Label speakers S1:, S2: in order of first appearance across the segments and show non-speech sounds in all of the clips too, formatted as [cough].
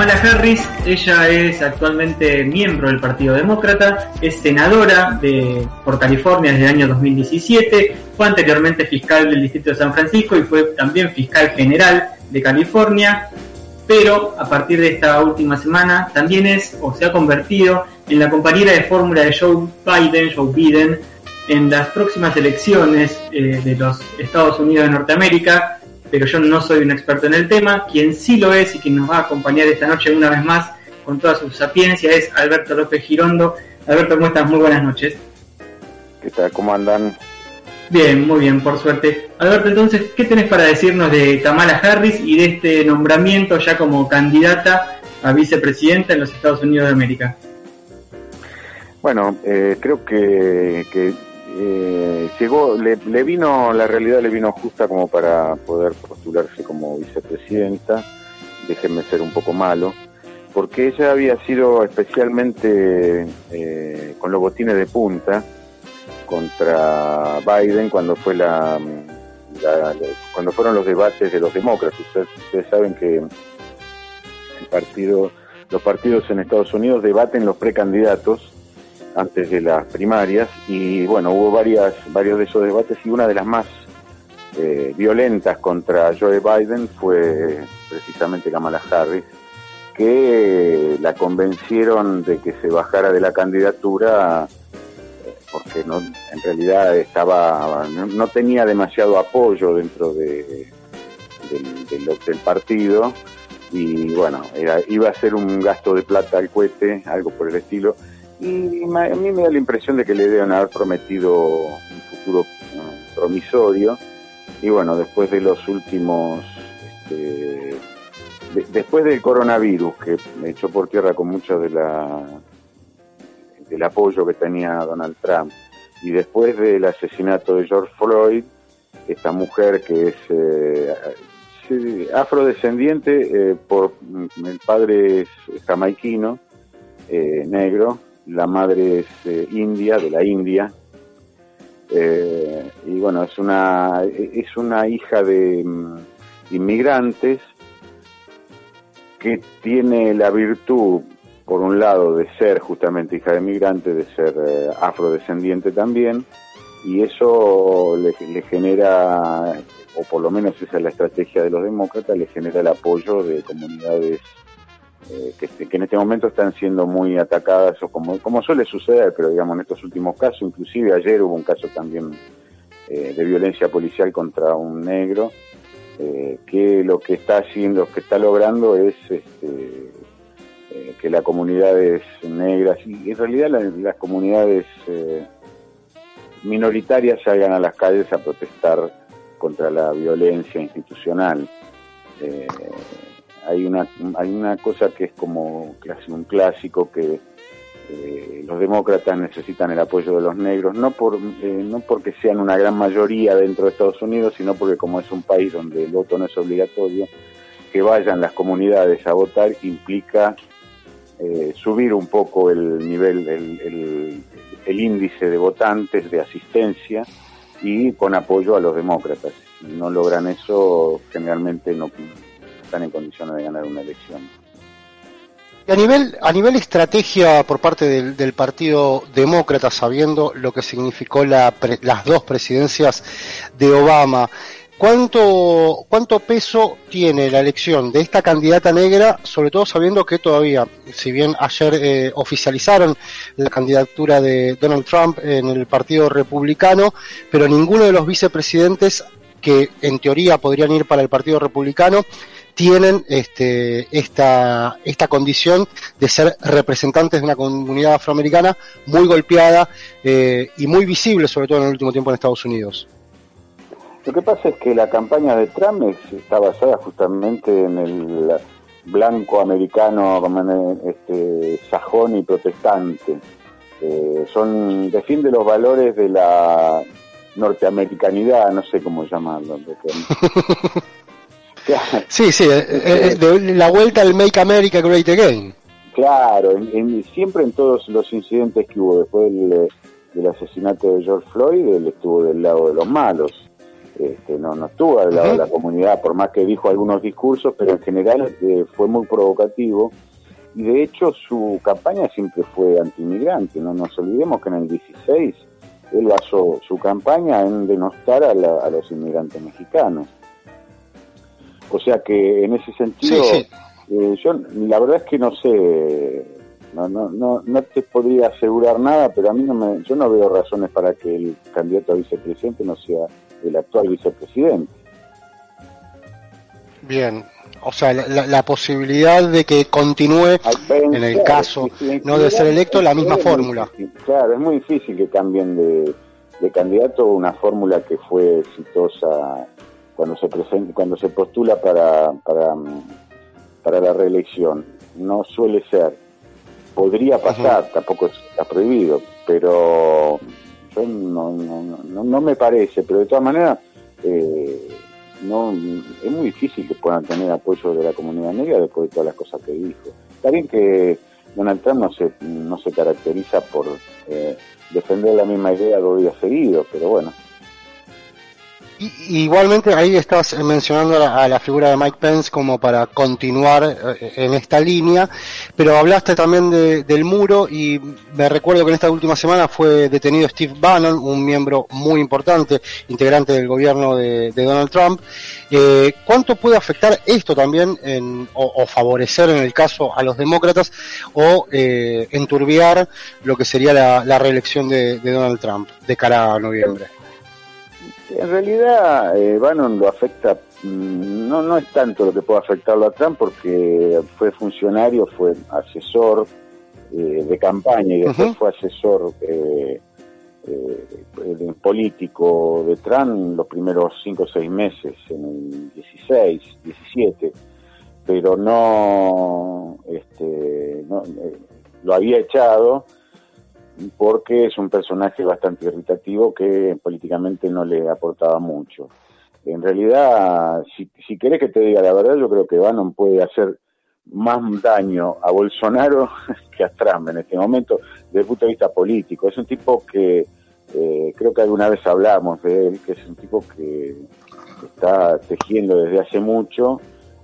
S1: Kamala Harris, ella es actualmente miembro del Partido Demócrata, es senadora de, por California desde el año 2017, fue anteriormente fiscal del Distrito de San Francisco y fue también fiscal general de California, pero a partir de esta última semana también es o se ha convertido en la compañera de fórmula de Joe Biden, Joe Biden, en las próximas elecciones eh, de los Estados Unidos de Norteamérica, pero yo no soy un experto en el tema. Quien sí lo es y quien nos va a acompañar esta noche una vez más con toda su sapiencia es Alberto López Girondo. Alberto, ¿cómo estás? Muy buenas noches.
S2: ¿Qué tal? ¿Cómo andan?
S1: Bien, muy bien, por suerte. Alberto, entonces, ¿qué tenés para decirnos de Kamala Harris y de este nombramiento ya como candidata a vicepresidenta en los Estados Unidos de América?
S2: Bueno, eh, creo que, que eh, llegó, le, le, vino, la realidad le vino justa como para poder postularse como vicepresidenta, déjenme ser un poco malo, porque ella había sido especialmente eh, con los botines de punta contra Biden cuando fue la, la, cuando fueron los debates de los demócratas. Ustedes, ustedes saben que el partido, los partidos en Estados Unidos debaten los precandidatos antes de las primarias y bueno, hubo varias, varios de esos debates y una de las más eh, violentas contra Joe Biden fue precisamente Kamala Harris, que la convencieron de que se bajara de la candidatura porque no, en realidad estaba no, no tenía demasiado apoyo dentro de, del, del, partido y bueno, era, iba a ser un gasto de plata al cohete, algo por el estilo y a mí me da la impresión de que le deben haber prometido un futuro uh, promisorio. Y bueno, después de los últimos, este, de, después del coronavirus que me echó por tierra con mucho de la, del apoyo que tenía Donald Trump y después del asesinato de George Floyd, esta mujer que es eh, afrodescendiente, eh, por el padre es jamaiquino, eh, negro, la madre es eh, india, de la India, eh, y bueno, es una, es una hija de um, inmigrantes que tiene la virtud, por un lado, de ser justamente hija de inmigrantes, de ser eh, afrodescendiente también, y eso le, le genera, o por lo menos esa es la estrategia de los demócratas, le genera el apoyo de comunidades eh, que, que, en este momento están siendo muy atacadas, o como, como suele suceder, pero digamos en estos últimos casos, inclusive ayer hubo un caso también eh, de violencia policial contra un negro, eh, que lo que está haciendo, lo que está logrando es este, eh, que las comunidades negras, y en realidad las, comunidades minoritarias salgan a las calles a protestar contra la violencia institucional. Hay una hay una cosa que es como un clásico que eh, los demócratas necesitan el apoyo de los negros no por eh, no porque sean una gran mayoría dentro de Estados Unidos sino porque como es un país donde el voto no es obligatorio que vayan las comunidades a votar implica eh, subir un poco el nivel el, el, el índice de votantes de asistencia y con apoyo a los demócratas. Si no logran eso generalmente no están en condiciones de ganar una elección.
S3: A nivel, a nivel estrategia por parte del, del Partido Demócrata, sabiendo lo que significó la, las dos presidencias de Obama, ¿cuánto, ¿cuánto peso tiene la elección de esta candidata negra, sobre todo sabiendo que todavía, si bien ayer eh, oficializaron la candidatura de Donald Trump en el Partido Republicano, pero ninguno de los vicepresidentes que en teoría podrían ir para el Partido Republicano, tienen este, esta, esta condición de ser representantes de una comunidad afroamericana muy golpeada eh, y muy visible, sobre todo en el último tiempo en Estados Unidos.
S2: Lo que pasa es que la campaña de Trump está basada justamente en el blanco americano, este, sajón y protestante. Eh, son defiende los valores de la norteamericanidad, no sé cómo llamarlo. [laughs]
S3: sí, sí, eh, eh, de la vuelta al Make America Great Again.
S2: Claro, siempre en todos los incidentes que hubo después del, del asesinato de George Floyd, él estuvo del lado de los malos. Este, no, no estuvo al lado de la comunidad, por más que dijo algunos discursos, pero en general eh, fue muy provocativo. Y de hecho su campaña siempre fue antimigrante. No nos olvidemos que en el 16 él basó su campaña en denostar a, los inmigrantes mexicanos. O sea que en ese sentido, eh, yo la verdad es que no sé, no, no, no, no te podría asegurar nada, pero a mí no me, yo no veo razones para que el candidato a vicepresidente no sea el actual vicepresidente.
S3: Bien, o sea, la, posibilidad de que continúe, en el caso no de ser electo, la misma fórmula.
S2: Claro, es muy difícil que cambien de, de candidato una fórmula que fue exitosa cuando se presenta, cuando se postula para, para, para la reelección. No suele ser. Podría pasar, tampoco está prohibido, pero no, no, no, me parece, pero de todas maneras eh, no es muy difícil que puedan tener apoyo de la comunidad negra después de todas las cosas que dijo. Está bien que Donald Trump no se, no se caracteriza por eh, defender la misma idea que había seguido, pero bueno,
S3: Igualmente ahí estás mencionando a la, figura de Mike Pence como para continuar eh, en esta línea, pero hablaste también del muro y me recuerdo que en esta última semana fue detenido Steve Bannon, un miembro muy importante, integrante del gobierno de, Donald Trump. Eh, ¿Cuánto puede afectar esto también o, favorecer en el caso a los demócratas o eh, enturbiar lo que sería la, reelección de Donald Trump de cara a noviembre?
S2: En realidad, eh, Bannon lo afecta, mm, no, no es tanto lo que puede afectarlo a Trump, porque fue funcionario, fue asesor eh, de campaña y después fue asesor eh, eh, político de Trump los primeros cinco o seis meses, en el 16, 17, pero no, este, no lo había echado porque es un personaje bastante irritativo que políticamente no le aportaba mucho. En realidad, si, si querés que te diga la verdad, yo creo que Bannon puede hacer más daño a Bolsonaro [laughs] que a Trump en este momento desde el punto de vista político. Es un tipo que eh, creo que alguna vez hablamos de él, que es un tipo que está tejiendo desde hace mucho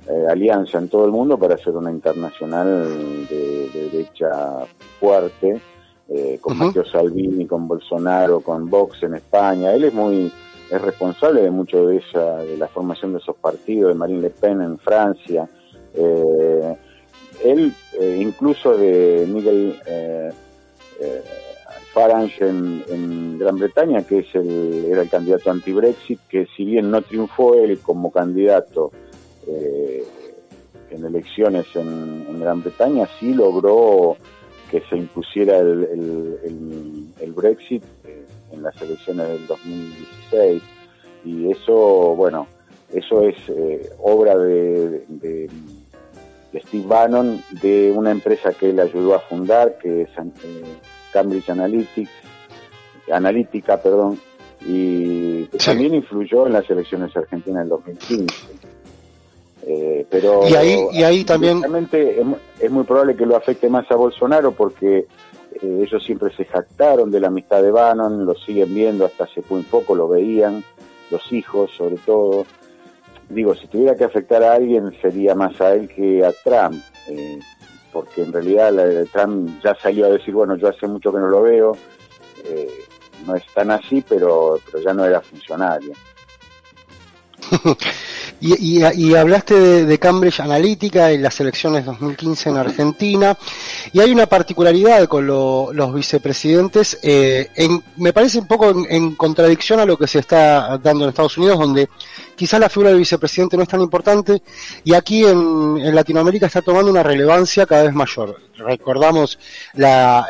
S2: eh, alianza en todo el mundo para hacer una internacional de derecha fuerte eh, con Matteo Salvini, con Bolsonaro, con Vox en España. Él es muy es responsable de mucho de esa de la formación de esos partidos, de Marine Le Pen en Francia. Eh, él, eh, incluso de Miguel Farage en, Gran Bretaña, que es el, era el candidato anti-Brexit, que si bien no triunfó él como candidato en elecciones en Gran Bretaña, sí logró que se impusiera el, el, Brexit eh, en las elecciones del 2016 y eso, bueno, eso es eh, obra de, de, Steve Bannon, de una empresa que él ayudó a fundar, que es eh, Cambridge Analytics, Analítica, perdón, y también influyó en las elecciones argentinas del 2015. Eh, pero
S3: y ahí, y ahí también
S2: es, muy probable que lo afecte más a Bolsonaro porque eh, ellos siempre se jactaron de la amistad de Bannon, lo siguen viendo hasta hace muy poco, lo veían, los hijos sobre todo. Digo, si tuviera que afectar a alguien sería más a él que a Trump, eh, porque en realidad Trump ya salió a decir, bueno, yo hace mucho que no lo veo, no es tan así, pero, pero ya no era funcionario. [laughs]
S3: Y, hablaste de, Cambridge Analytica en las elecciones 2015 en Argentina, y hay una particularidad con los vicepresidentes, eh, me parece un poco en, contradicción a lo que se está dando en Estados Unidos, donde quizás la figura del vicepresidente no es tan importante, y aquí en, Latinoamérica está tomando una relevancia cada vez mayor. Recordamos la,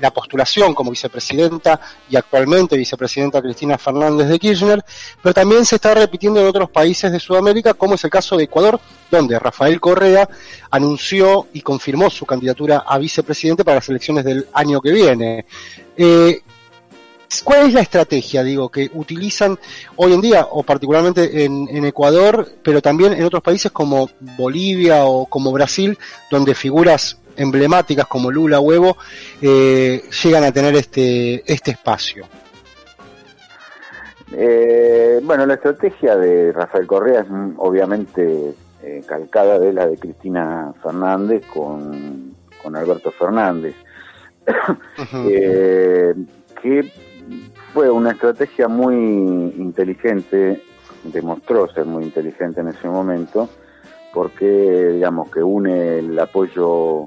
S3: la postulación como vicepresidenta y actualmente vicepresidenta Cristina Fernández de Kirchner, pero también se está repitiendo en otros países de Sudamérica, como es el caso de Ecuador, donde Rafael Correa anunció y confirmó su candidatura a vicepresidente para las elecciones del año que viene. Eh, ¿Cuál es la estrategia, digo, que utilizan hoy en día, o particularmente en, Ecuador, pero también en otros países como Bolivia o como Brasil, donde figuras emblemáticas como Lula Huevo eh, llegan a tener este, este espacio?
S2: Eh, bueno, la estrategia de Rafael Correa es mm, obviamente eh, calcada de la de Cristina Fernández con, Alberto Fernández, [coughs] que fue una estrategia muy inteligente, demostró ser muy inteligente en ese momento, porque digamos que une el apoyo,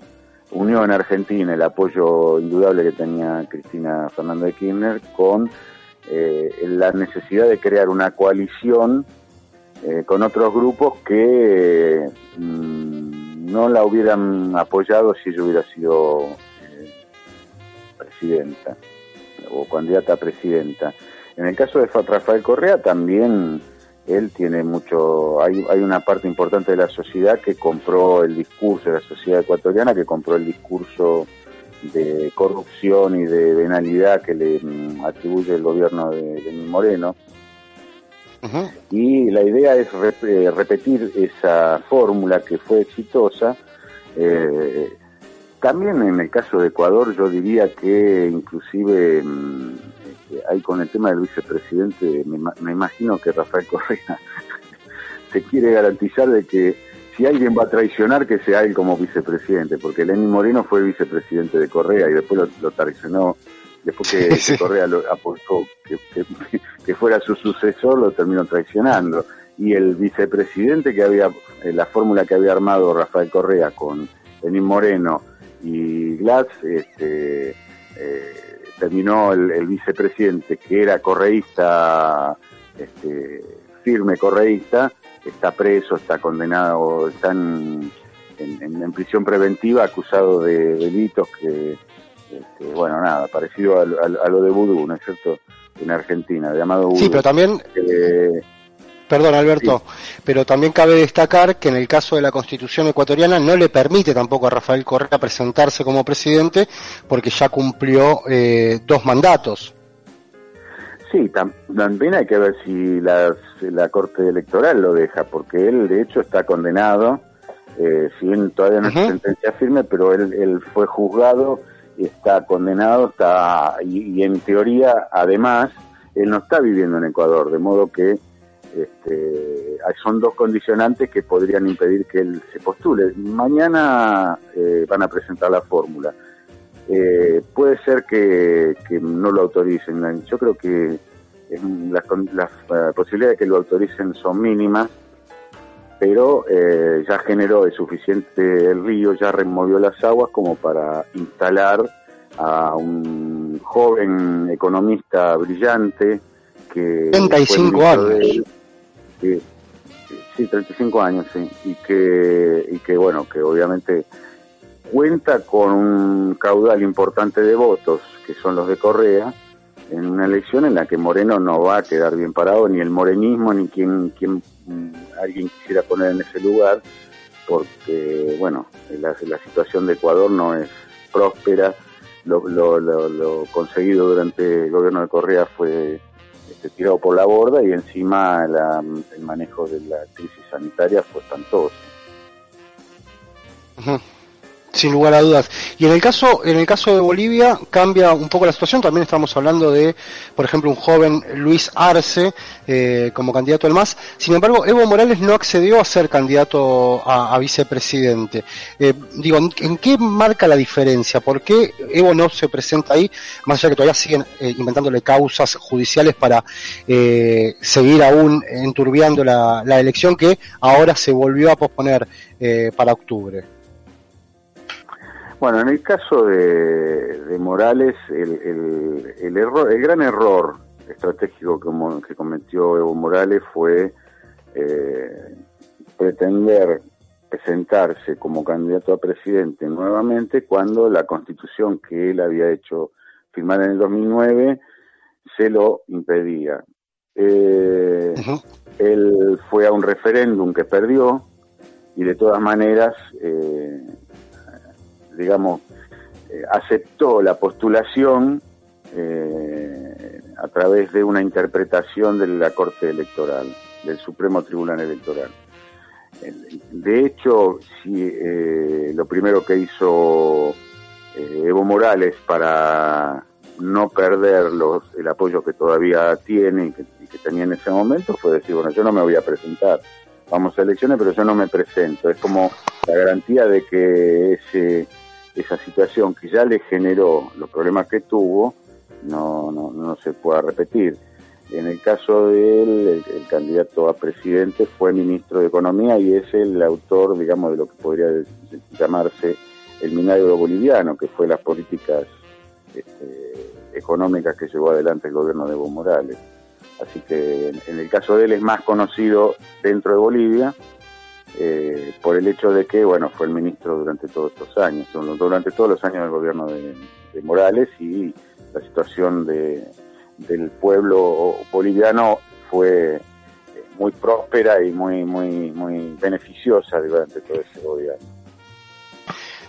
S2: unió en Argentina el apoyo indudable que tenía Cristina Fernández de Kirchner con eh, la necesidad de crear una coalición eh, con otros grupos que mm, no la hubieran apoyado si ella hubiera sido eh, presidenta o candidata a presidenta. En el caso de Rafael Correa también él tiene mucho, hay, hay una parte importante de la sociedad que compró el discurso, de la sociedad ecuatoriana que compró el discurso de corrupción y de venalidad que le mm, atribuye el gobierno de, de Moreno. Y la idea es eh, repetir esa fórmula que fue exitosa, eh, también en el caso de Ecuador yo diría que inclusive hay con el tema del vicepresidente, me, imagino que Rafael Correa [laughs] se quiere garantizar de que si alguien va a traicionar que sea él como vicepresidente, porque Lenín Moreno fue vicepresidente de Correa y después lo, traicionó, después que, [laughs] Correa lo aportó que, [laughs] que, fuera su sucesor, lo terminó traicionando. Y el vicepresidente que había, eh, la fórmula que había armado Rafael Correa con Lenín Moreno, y Glass este, eh, terminó el, vicepresidente que era correísta, este, firme correísta, está preso, está condenado, está en, prisión preventiva acusado de delitos que, este, bueno, nada, parecido a, lo de Vudú, ¿no es cierto? En Argentina, llamado Vudú.
S3: Sí, pero también... Eh, Perdón, Alberto, pero también cabe destacar que en el caso de la Constitución ecuatoriana no le permite tampoco a Rafael Correa presentarse como presidente porque ya cumplió eh, dos mandatos.
S2: Sí, también hay que ver si la, Corte Electoral lo deja, porque él de hecho está condenado, eh, si bien todavía no es sentencia firme, pero él, fue juzgado, y está condenado, está y en teoría además él no está viviendo en Ecuador, de modo que este, son dos condicionantes que podrían impedir que él se postule. Mañana eh, van a presentar la fórmula. Eh, puede ser que, no lo autoricen. Yo creo que las, eh, posibilidades de que lo autoricen son mínimas, pero ya generó el suficiente el río, ya removió las aguas como para instalar a un joven economista brillante que...
S3: 35 años
S2: sí, 35 años, sí, y que, y que bueno, que obviamente cuenta con un caudal importante de votos, que son los de Correa, en una elección en la que Moreno no va a quedar bien parado, ni el morenismo, ni quien, quien mm, alguien quisiera poner en ese lugar, porque, bueno, la, la situación de Ecuador no es próspera, lo, lo, lo conseguido durante el gobierno de Correa fue este, tirado por la borda y encima el manejo de la crisis sanitaria fue espantoso.
S3: Sin lugar a dudas. Y en el caso, en el caso de Bolivia cambia un poco la situación. También estamos hablando de, por ejemplo, un joven Luis Arce eh, como candidato al MAS. Sin embargo, Evo Morales no accedió a ser candidato a, vicepresidente. Eh, digo, ¿en qué marca la diferencia? ¿Por qué Evo no se presenta ahí? Más allá que todavía siguen eh, inventándole causas judiciales para seguir aún enturbiando la, la, elección que ahora se volvió a posponer para octubre.
S2: Bueno, en el caso de, Morales, el, el, error, el gran error estratégico que, que cometió Evo Morales fue eh, pretender presentarse como candidato a presidente nuevamente cuando la constitución que él había hecho firmar en el 2009 se lo impedía. Eh, él fue a un referéndum que perdió y de todas maneras, eh, digamos, eh, aceptó la postulación a través de una interpretación de la Corte Electoral, del Supremo Tribunal Electoral. De hecho, si, lo primero que hizo Evo Morales para no perder los, el apoyo que todavía tiene y que, tenía en ese momento fue decir, bueno, yo no me voy a presentar, vamos a elecciones, pero yo no me presento. Es como la garantía de que ese, esa situación que ya le generó los problemas que tuvo, no, no, no se pueda repetir. En el caso de él, el, candidato a presidente fue ministro de Economía y es el autor, digamos, de lo que podría llamarse el milagro boliviano, que fue las políticas este, económicas que llevó adelante el gobierno de Evo Morales. Así que en, el caso de él es más conocido dentro de Bolivia eh, por el hecho de que, bueno, fue el ministro durante todos estos años, durante todos los años del gobierno de, Morales y la situación de, del pueblo boliviano fue eh, muy próspera y muy muy muy beneficiosa durante todo ese gobierno.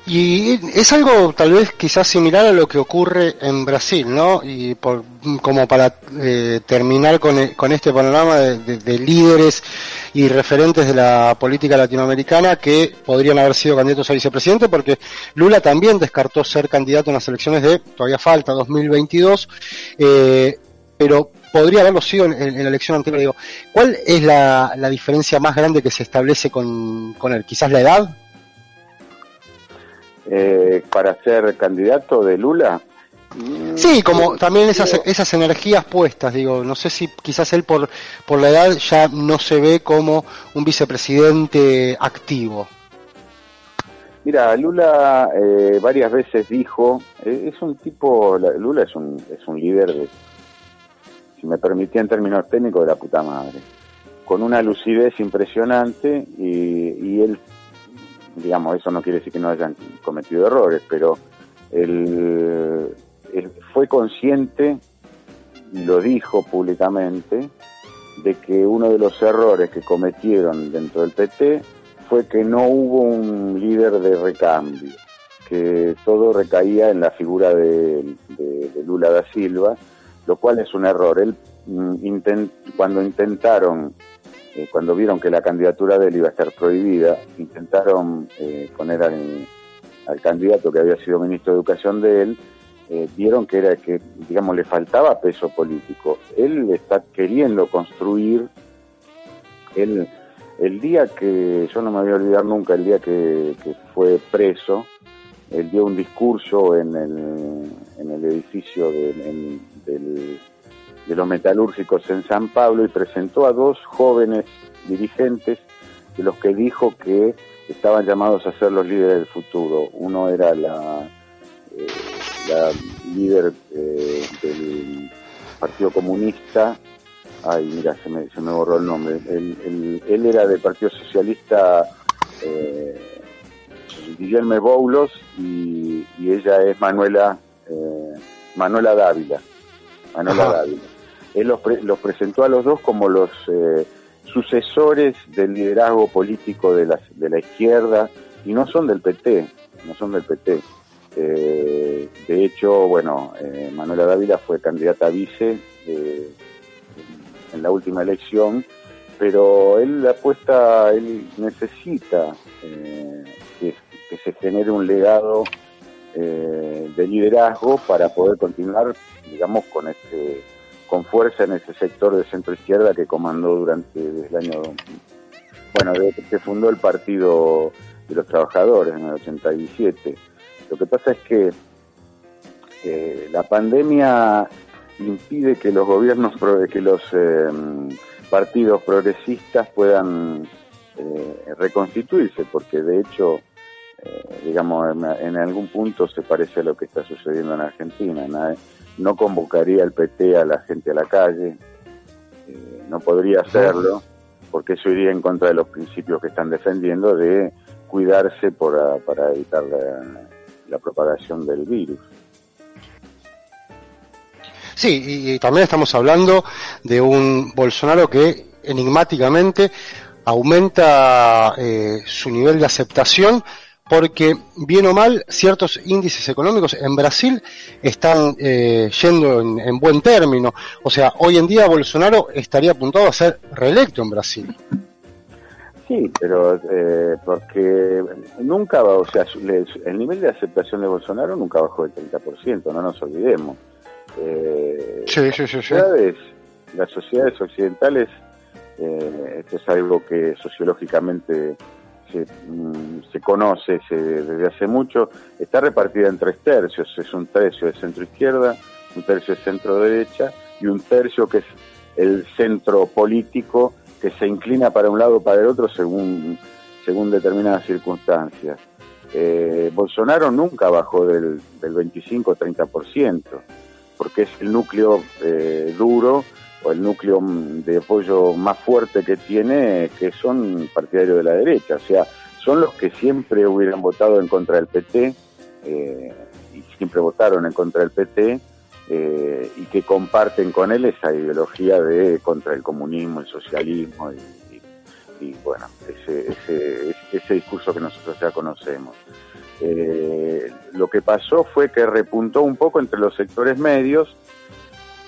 S3: Y es algo tal vez quizás similar a lo que ocurre en Brasil, ¿no? Y por, como para eh, terminar con, e, este panorama de, líderes y referentes de la política latinoamericana que podrían haber sido candidatos a vicepresidente, porque Lula también descartó ser candidato en las elecciones de, todavía falta, 2022, eh, pero podría haberlo sido en, la elección anterior. Digo, ¿Cuál es la, diferencia más grande que se establece con él? ¿Quizás la edad?
S2: Eh, para ser candidato de Lula.
S3: Sí, como también esas, esas energías puestas, digo, no sé si quizás él por, por la edad ya no se ve como un vicepresidente activo.
S2: Mira, Lula eh, varias veces dijo, eh, es un tipo, Lula es un, es un líder de, si me permitía en términos técnicos, de la puta madre, con una lucidez impresionante y, y él digamos, eso no quiere decir que no hayan cometido errores, pero él, fue consciente y lo dijo públicamente de que uno de los errores que cometieron dentro del PT fue que no hubo un líder de recambio, que todo recaía en la figura de, Lula da Silva, lo cual es un error. Él mm, cuando intentaron eh, cuando vieron que la candidatura de él iba a estar prohibida, intentaron eh, poner al, candidato que había sido ministro de Educación de él, eh, vieron que era que, digamos, le faltaba peso político. Él está queriendo construir, él, el día que, yo no me voy a olvidar nunca, el día que, fue preso, él dio un discurso en el, en el edificio del de los metalúrgicos en San Pablo y presentó a dos jóvenes dirigentes de los que dijo que estaban llamados a ser los líderes del futuro. Uno era la, eh, la líder eh, del Partido Comunista, ay mira, se me, se me borró el nombre, él, era del Partido Socialista eh, Guillermo Boulos y, ella es Manuela, eh, Manuela Dávila. Manuela Dávila él los, presentó a los dos como los eh, sucesores del liderazgo político de la, izquierda y no son del PT, no son del PT. Eh, de hecho, bueno, eh, Manuela Dávila fue candidata a vice en la última elección, pero él apuesta, él necesita que, se genere un legado de liderazgo para poder continuar, digamos, con este con fuerza en ese sector de centro izquierda que comandó durante el año, bueno, desde que se fundó el Partido de los Trabajadores en el 87. Lo que pasa es que eh, la pandemia impide que los gobiernos, que los eh, partidos progresistas puedan eh, reconstituirse, porque de hecho, digamos, en, algún punto se parece a lo que está sucediendo en Argentina no convocaría el PT a la gente a la calle, eh, no podría hacerlo, porque eso iría en contra de los principios que están defendiendo de cuidarse para, para evitar la, propagación del virus.
S3: Sí, y, también estamos hablando de un Bolsonaro que enigmáticamente aumenta eh, su nivel de aceptación porque bien o mal ciertos índices económicos en Brasil están eh, yendo en, buen término. O sea, hoy en día Bolsonaro estaría apuntado a ser reelecto en Brasil.
S2: Sí, pero eh, porque nunca va, o sea, el nivel de aceptación de Bolsonaro nunca bajó del 30%, no nos olvidemos.
S3: Eh, sí, sí, sí,
S2: las, sociedades, las sociedades occidentales, eh, esto es algo que sociológicamente se, mm, se conoce desde hace mucho, está repartida en tres tercios, es un tercio de centro izquierda, un tercio de centro derecha y un tercio que es el centro político que se inclina para un lado o para el otro según, según determinadas circunstancias. Eh, Bolsonaro nunca bajó del, del 25-30%, porque es el núcleo eh, duro o el núcleo de apoyo más fuerte que tiene, que son partidarios de la derecha. O sea, son los que siempre hubieran votado en contra del PT eh, y siempre votaron en contra del PT eh, y que comparten con él esa ideología de contra el comunismo, el socialismo y, bueno, ese, ese, ese, discurso que nosotros ya conocemos. Eh, lo que pasó fue que repuntó un poco entre los sectores medios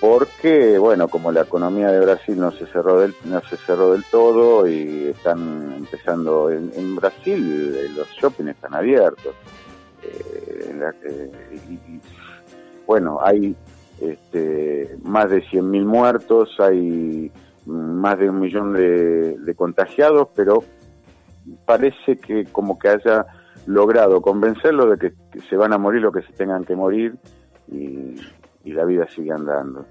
S2: porque bueno como la economía de Brasil no se cerró del no se cerró del todo y están empezando en, Brasil eh, los shopping están abiertos y, bueno hay este, más de 100.000 muertos, hay más de un millón de, contagiados, pero parece que como que haya logrado convencerlos de que, se van a morir lo que se tengan que morir y, la vida sigue andando.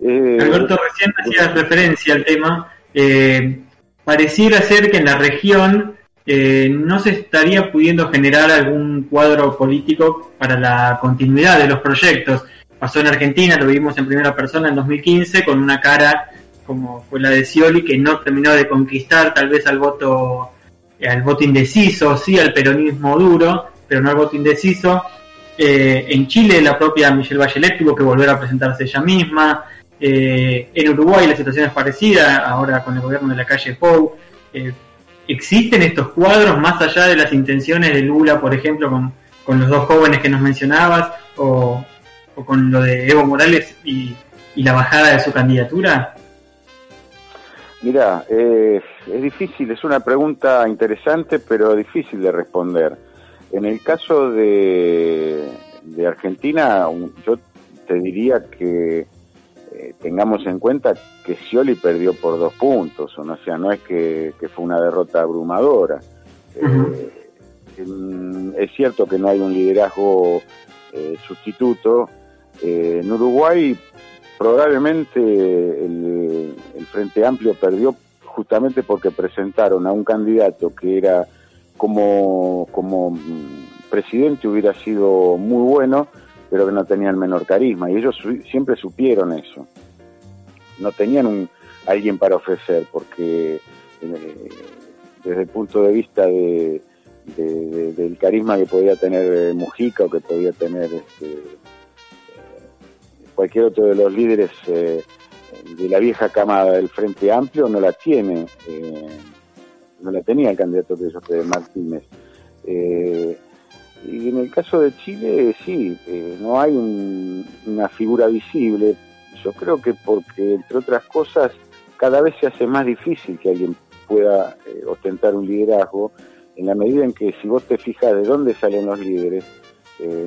S1: Eh, Alberto, recién hacías referencia al tema. Eh, pareciera ser que en la región eh, no se estaría pudiendo generar algún cuadro político para la continuidad de los proyectos. Pasó en Argentina, lo vimos en primera persona en 2015, con una cara como fue la de Scioli, que no terminó de conquistar tal vez al voto, eh, al voto indeciso, sí al peronismo duro, pero no al voto indeciso. En Chile la propia Michelle Bachelet tuvo que volver a presentarse ella misma. Eh, en Uruguay la situación es parecida, ahora con el gobierno de la calle Pou. ¿Existen estos cuadros más allá de las intenciones de Lula, por ejemplo, con, los dos jóvenes que nos mencionabas? ¿O, con lo de Evo Morales y, la bajada de su candidatura?
S2: Mira, eh, es difícil, es una pregunta interesante, pero difícil de responder. En el caso de Argentina, yo te diría que eh, tengamos en cuenta que Scioli perdió por dos puntos, o sea, no es que, fue una derrota abrumadora. Eh, es cierto que no hay un liderazgo sustituto, eh, en Uruguay probablemente el, Frente Amplio perdió justamente porque presentaron a un candidato que era como, como mm, presidente hubiera sido muy bueno, pero que no tenía el menor carisma. Y ellos siempre supieron eso. No tenían un, alguien para ofrecer, porque eh, desde el punto de vista de, del carisma que podía tener Mujica o que podía tener este, cualquier otro de los líderes eh, de la vieja camada del Frente Amplio no la tiene, eh, no la tenía el candidato de José Martínez. Eh, y en el caso de Chile, sí, no hay una figura visible. Yo creo que porque, entre otras cosas, cada vez se hace más difícil que alguien pueda ostentar un liderazgo, en la medida en que si vos te fijas de dónde salen los líderes,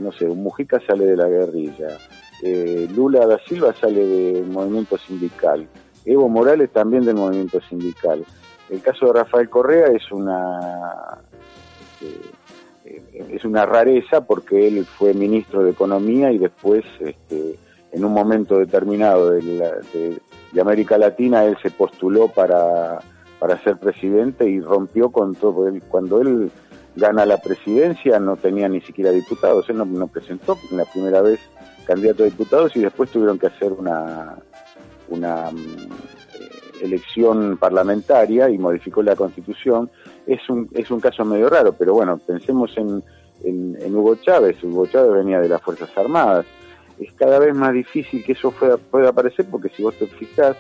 S2: no sé, un Mujica sale de la guerrilla, eh, Lula da Silva sale del movimiento sindical, Evo Morales también del movimiento sindical. El caso de Rafael Correa es una eh, es una rareza porque él fue ministro de Economía y después, este, en un momento determinado de, América Latina, él se postuló para, para ser presidente y rompió con todo. Él, cuando él gana la presidencia no tenía ni siquiera diputados, él no, no presentó la primera vez candidato a diputados y después tuvieron que hacer una, una mm, elección parlamentaria y modificó la constitución. Es un, es un caso medio raro, pero bueno, pensemos en, en, Hugo Chávez. Hugo Chávez venía de las Fuerzas Armadas. Es cada vez más difícil que eso pueda aparecer porque si vos te fijás,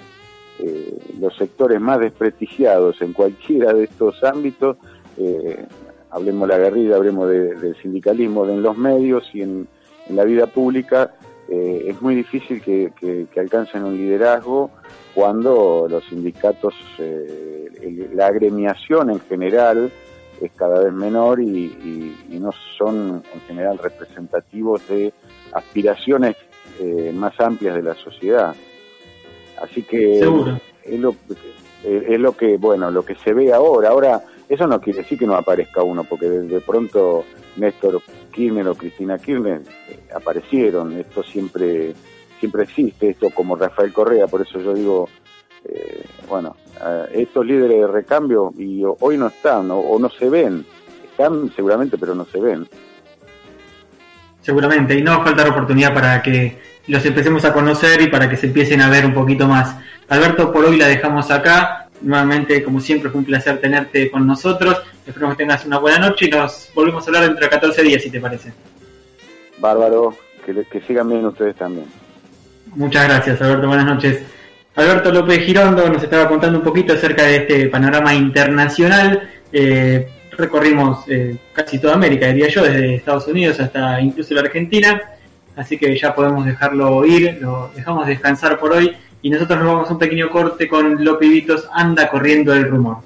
S2: eh, los sectores más desprestigiados en cualquiera de estos ámbitos, eh, hablemos de la guerrilla, hablemos del sindicalismo, en los medios y en, la vida pública, eh, es muy difícil que, alcancen un liderazgo cuando los sindicatos, la agremiación en general, es cada vez menor y, no son en general representativos de aspiraciones más amplias de la sociedad. Así que Es, lo, es lo que, bueno, lo que se ve ahora. Ahora, eso no quiere decir que no aparezca uno, porque de, pronto Néstor Kirchner o Cristina Kirchner eh, aparecieron. Esto siempre, siempre existe, esto como Rafael Correa, por eso yo digo, eh, bueno, eh, estos líderes de recambio y hoy no están o no se ven. Están seguramente, pero no se ven.
S1: Seguramente, y no va a faltar oportunidad para que los empecemos a conocer y para que se empiecen a ver un poquito más. Alberto, por hoy la dejamos acá. Nuevamente, como siempre, fue un placer tenerte con nosotros. Espero que tengas una buena noche y nos volvemos a hablar dentro de 14 días, si te parece.
S2: Bárbaro, que, que sigan bien ustedes también.
S1: Muchas gracias, Alberto. Buenas noches. Alberto López Girondo nos estaba contando un poquito acerca de este panorama internacional. Eh, recorrimos eh, casi toda América, diría yo, desde Estados Unidos hasta incluso la Argentina así que ya podemos dejarlo ir, lo dejamos descansar por hoy y nosotros nos vamos a un pequeño corte con Los Pibitos Anda Corriendo el Rumor.